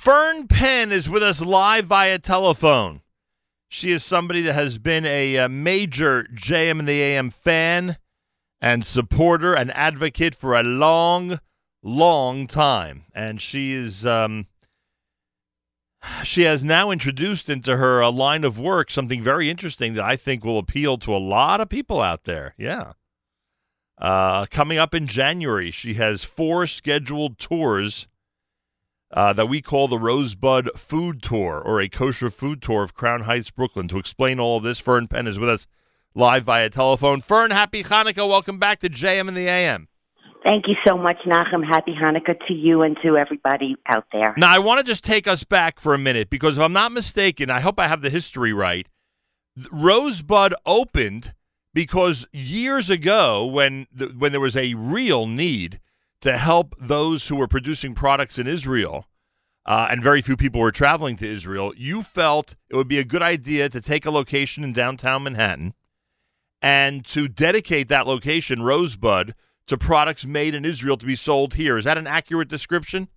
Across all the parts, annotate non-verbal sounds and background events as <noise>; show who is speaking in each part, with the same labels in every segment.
Speaker 1: Fern Penn is with us live via telephone. She is somebody that has been a, a major JM in the AM fan and supporter and advocate for a long, long time. And she is um, she has now introduced into her a line of work something very interesting that I think will appeal to a lot of people out there. Yeah. Uh, coming up in January, she has four scheduled tours uh, that we call the Rosebud Food Tour or a kosher food tour of Crown Heights, Brooklyn. To explain all of this, Fern Penn is with us live via telephone. Fern, happy Hanukkah. Welcome back to JM in the AM.
Speaker 2: Thank you so much, Nachum. Happy Hanukkah to you and to everybody out there.
Speaker 1: Now, I want to just take us back for a minute because if I'm not mistaken, I hope I have the history right. Rosebud opened because years ago, when the, when there was a real need to help those who were producing products in Israel, uh, and very few people were traveling to Israel, you felt it would be a good idea to take a location in downtown Manhattan and to dedicate that location, Rosebud, to products made in Israel to be sold here. Is that an accurate description?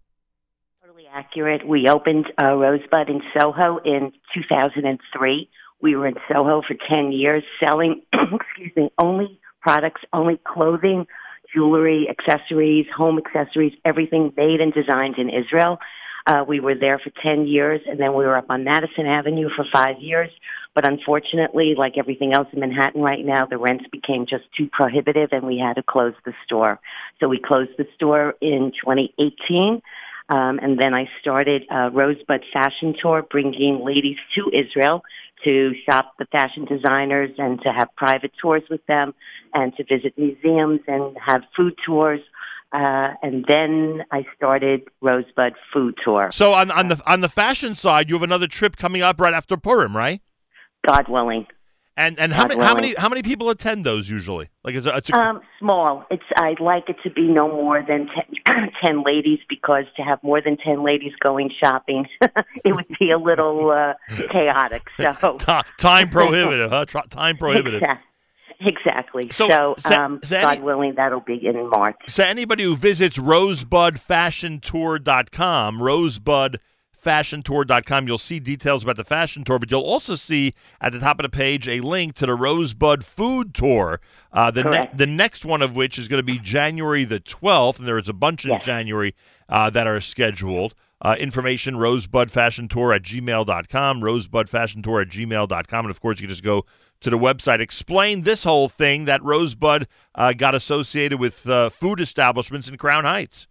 Speaker 2: Totally accurate. We opened uh, Rosebud in Soho in 2003. We were in Soho for 10 years selling, <clears throat> excuse me, only products, only clothing, jewelry, accessories, home accessories, everything made and designed in Israel. Uh, we were there for 10 years, and then we were up on Madison Avenue for five years. But unfortunately, like everything else in Manhattan right now, the rents became just too prohibitive, and we had to close the store. So we closed the store in 2018. Um, and then I started a Rosebud Fashion Tour, bringing ladies to Israel to shop the fashion designers and to have private tours with them and to visit museums and have food tours uh, and then I started Rosebud Food Tour.
Speaker 1: So on on the on the fashion side, you have another trip coming up right after Purim, right?
Speaker 2: God willing.
Speaker 1: And and how many how many how many people attend those usually? Like it's a, it's
Speaker 2: a... Um, small. It's I'd like it to be no more than 10, <clears throat> 10 ladies because to have more than ten ladies going shopping, <laughs> it would be a little uh, chaotic. So <laughs> <laughs>
Speaker 1: time prohibitive, huh? Time prohibitive.
Speaker 2: Exactly. So, so, so, um, so God any, willing, that'll be in March.
Speaker 1: So anybody who visits rosebudfashiontour.com, rosebudfashiontour.com, you'll see details about the fashion tour, but you'll also see at the top of the page a link to the Rosebud Food Tour. Uh, the, ne- the next one of which is going to be January the 12th, and there is a bunch in yes. January uh, that are scheduled. Uh, information, rosebudfashiontour at gmail.com, rosebudfashiontour at gmail.com. And of course, you can just go to the website. Explain this whole thing that Rosebud uh, got associated with uh, food establishments in Crown Heights.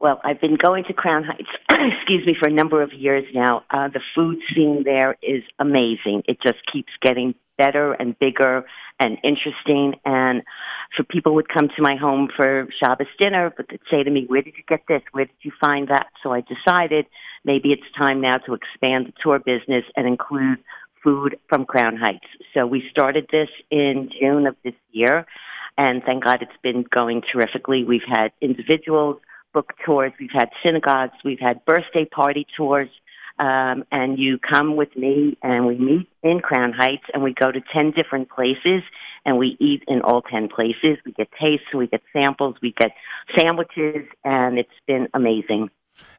Speaker 2: Well, I've been going to Crown Heights, <clears throat> excuse me, for a number of years now. Uh, the food scene there is amazing. It just keeps getting better and bigger and interesting. And for people would come to my home for Shabbos dinner, but they'd say to me, "Where did you get this? Where did you find that?" So I decided maybe it's time now to expand the tour business and include food from Crown Heights. So we started this in June of this year, and thank God it's been going terrifically. We've had individuals book tours, we've had synagogues, we've had birthday party tours. Um, and you come with me and we meet in Crown Heights and we go to 10 different places and we eat in all 10 places. We get tastes, we get samples, we get sandwiches, and it's been amazing.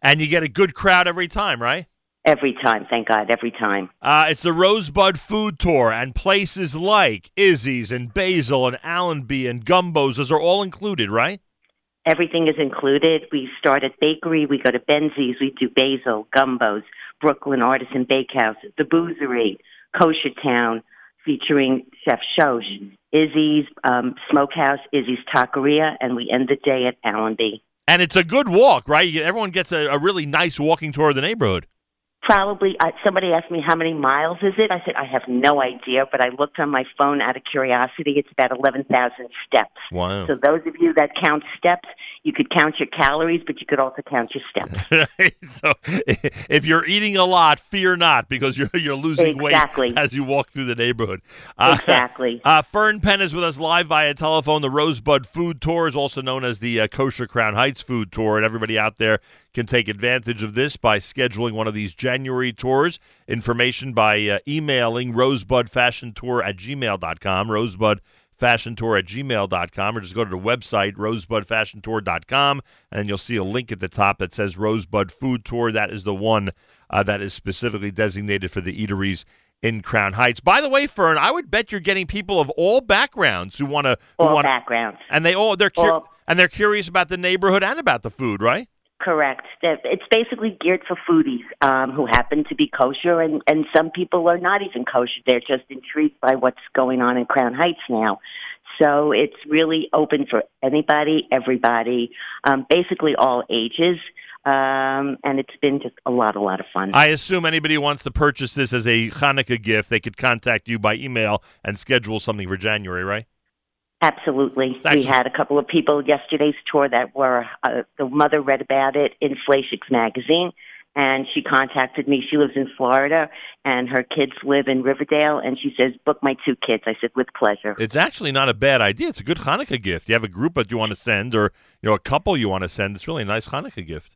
Speaker 1: And you get a good crowd every time, right?
Speaker 2: Every time, thank God, every time.
Speaker 1: Uh, it's the Rosebud Food Tour, and places like Izzy's and Basil and Allenby and Gumbo's, those are all included, right?
Speaker 2: Everything is included. We start at bakery, we go to Benzi's, we do Basil, Gumbo's, Brooklyn Artisan Bakehouse, The Boozery, Kosher Town, featuring Chef Shosh, Izzy's um, Smokehouse, Izzy's Taqueria, and we end the day at Allenby.
Speaker 1: And it's a good walk, right? Everyone gets a, a really nice walking tour of the neighborhood
Speaker 2: probably uh, somebody asked me how many miles is it. I said i have no idea but i looked on my phone out of curiosity. It's about 11,000 steps.
Speaker 1: Wow.
Speaker 2: So those of you that count steps you could count your calories but you could also count your steps. <laughs>
Speaker 1: So <laughs> if you're eating a lot fear not because you're you're losing
Speaker 2: exactly.
Speaker 1: weight as you walk through the neighborhood.
Speaker 2: Uh, exactly. <laughs>
Speaker 1: uh, fern penn is with us live via telephone. The rosebud food tour is also known as the uh, kosher crown heights food tour and everybody out there can take advantage of this by scheduling one of these January tours. Information by uh, emailing rosebudfashiontour at gmail.com, rosebud rosebudfashiontour at gmail.com or just go to the website, rosebudfashiontour.com, and you'll see a link at the top that says Rosebud Food Tour. That is the one uh, that is specifically designated for the eateries in Crown Heights. By the way, Fern, I would bet you're getting people of all backgrounds who want to
Speaker 2: All
Speaker 1: want
Speaker 2: backgrounds.
Speaker 1: and they all they're cur-
Speaker 2: All-
Speaker 1: and they're curious about the neighborhood and about the food, right?
Speaker 2: Correct. It's basically geared for foodies um, who happen to be kosher, and, and some people are not even kosher. They're just intrigued by what's going on in Crown Heights now. So it's really open for anybody, everybody, um, basically all ages. Um, and it's been just a lot, a lot of fun.
Speaker 1: I assume anybody who wants to purchase this as a Hanukkah gift, they could contact you by email and schedule something for January, right?
Speaker 2: Absolutely. We had a couple of people yesterday's tour that were, uh, the mother read about it in Flashix magazine, and she contacted me. She lives in Florida, and her kids live in Riverdale, and she says, book my two kids. I said, with pleasure.
Speaker 1: It's actually not a bad idea. It's a good Hanukkah gift. You have a group that you want to send, or you know, a couple you want to send. It's really a nice Hanukkah gift.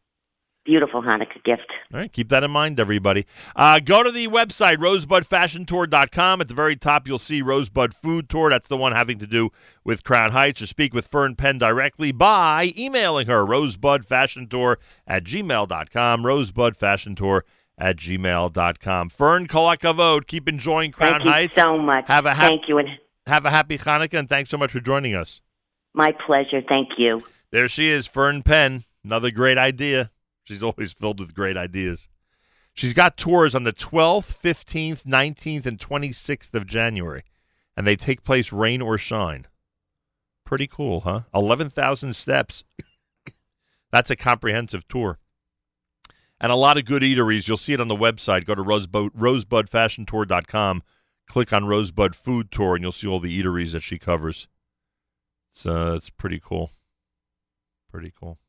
Speaker 2: Beautiful Hanukkah gift.
Speaker 1: All right, keep that in mind, everybody. Uh, go to the website, rosebudfashiontour.com. At the very top, you'll see Rosebud Food Tour. That's the one having to do with Crown Heights. Or speak with Fern Penn directly by emailing her, rosebudfashiontour at gmail.com, rosebudfashiontour at gmail.com. Fern Kolakavod, keep enjoying Crown
Speaker 2: Thank you
Speaker 1: Heights.
Speaker 2: so much.
Speaker 1: Have a hap-
Speaker 2: Thank you, and
Speaker 1: Have a happy Hanukkah, and thanks so much for joining us.
Speaker 2: my pleasure. Thank you.
Speaker 1: There she is, Fern Penn. Another great idea. She's always filled with great ideas. She's got tours on the 12th, 15th, 19th, and 26th of January, and they take place rain or shine. Pretty cool, huh? 11,000 steps. <coughs> That's a comprehensive tour. And a lot of good eateries. You'll see it on the website. Go to rosebud, rosebudfashiontour.com, click on Rosebud Food Tour, and you'll see all the eateries that she covers. Uh, it's pretty cool. Pretty cool.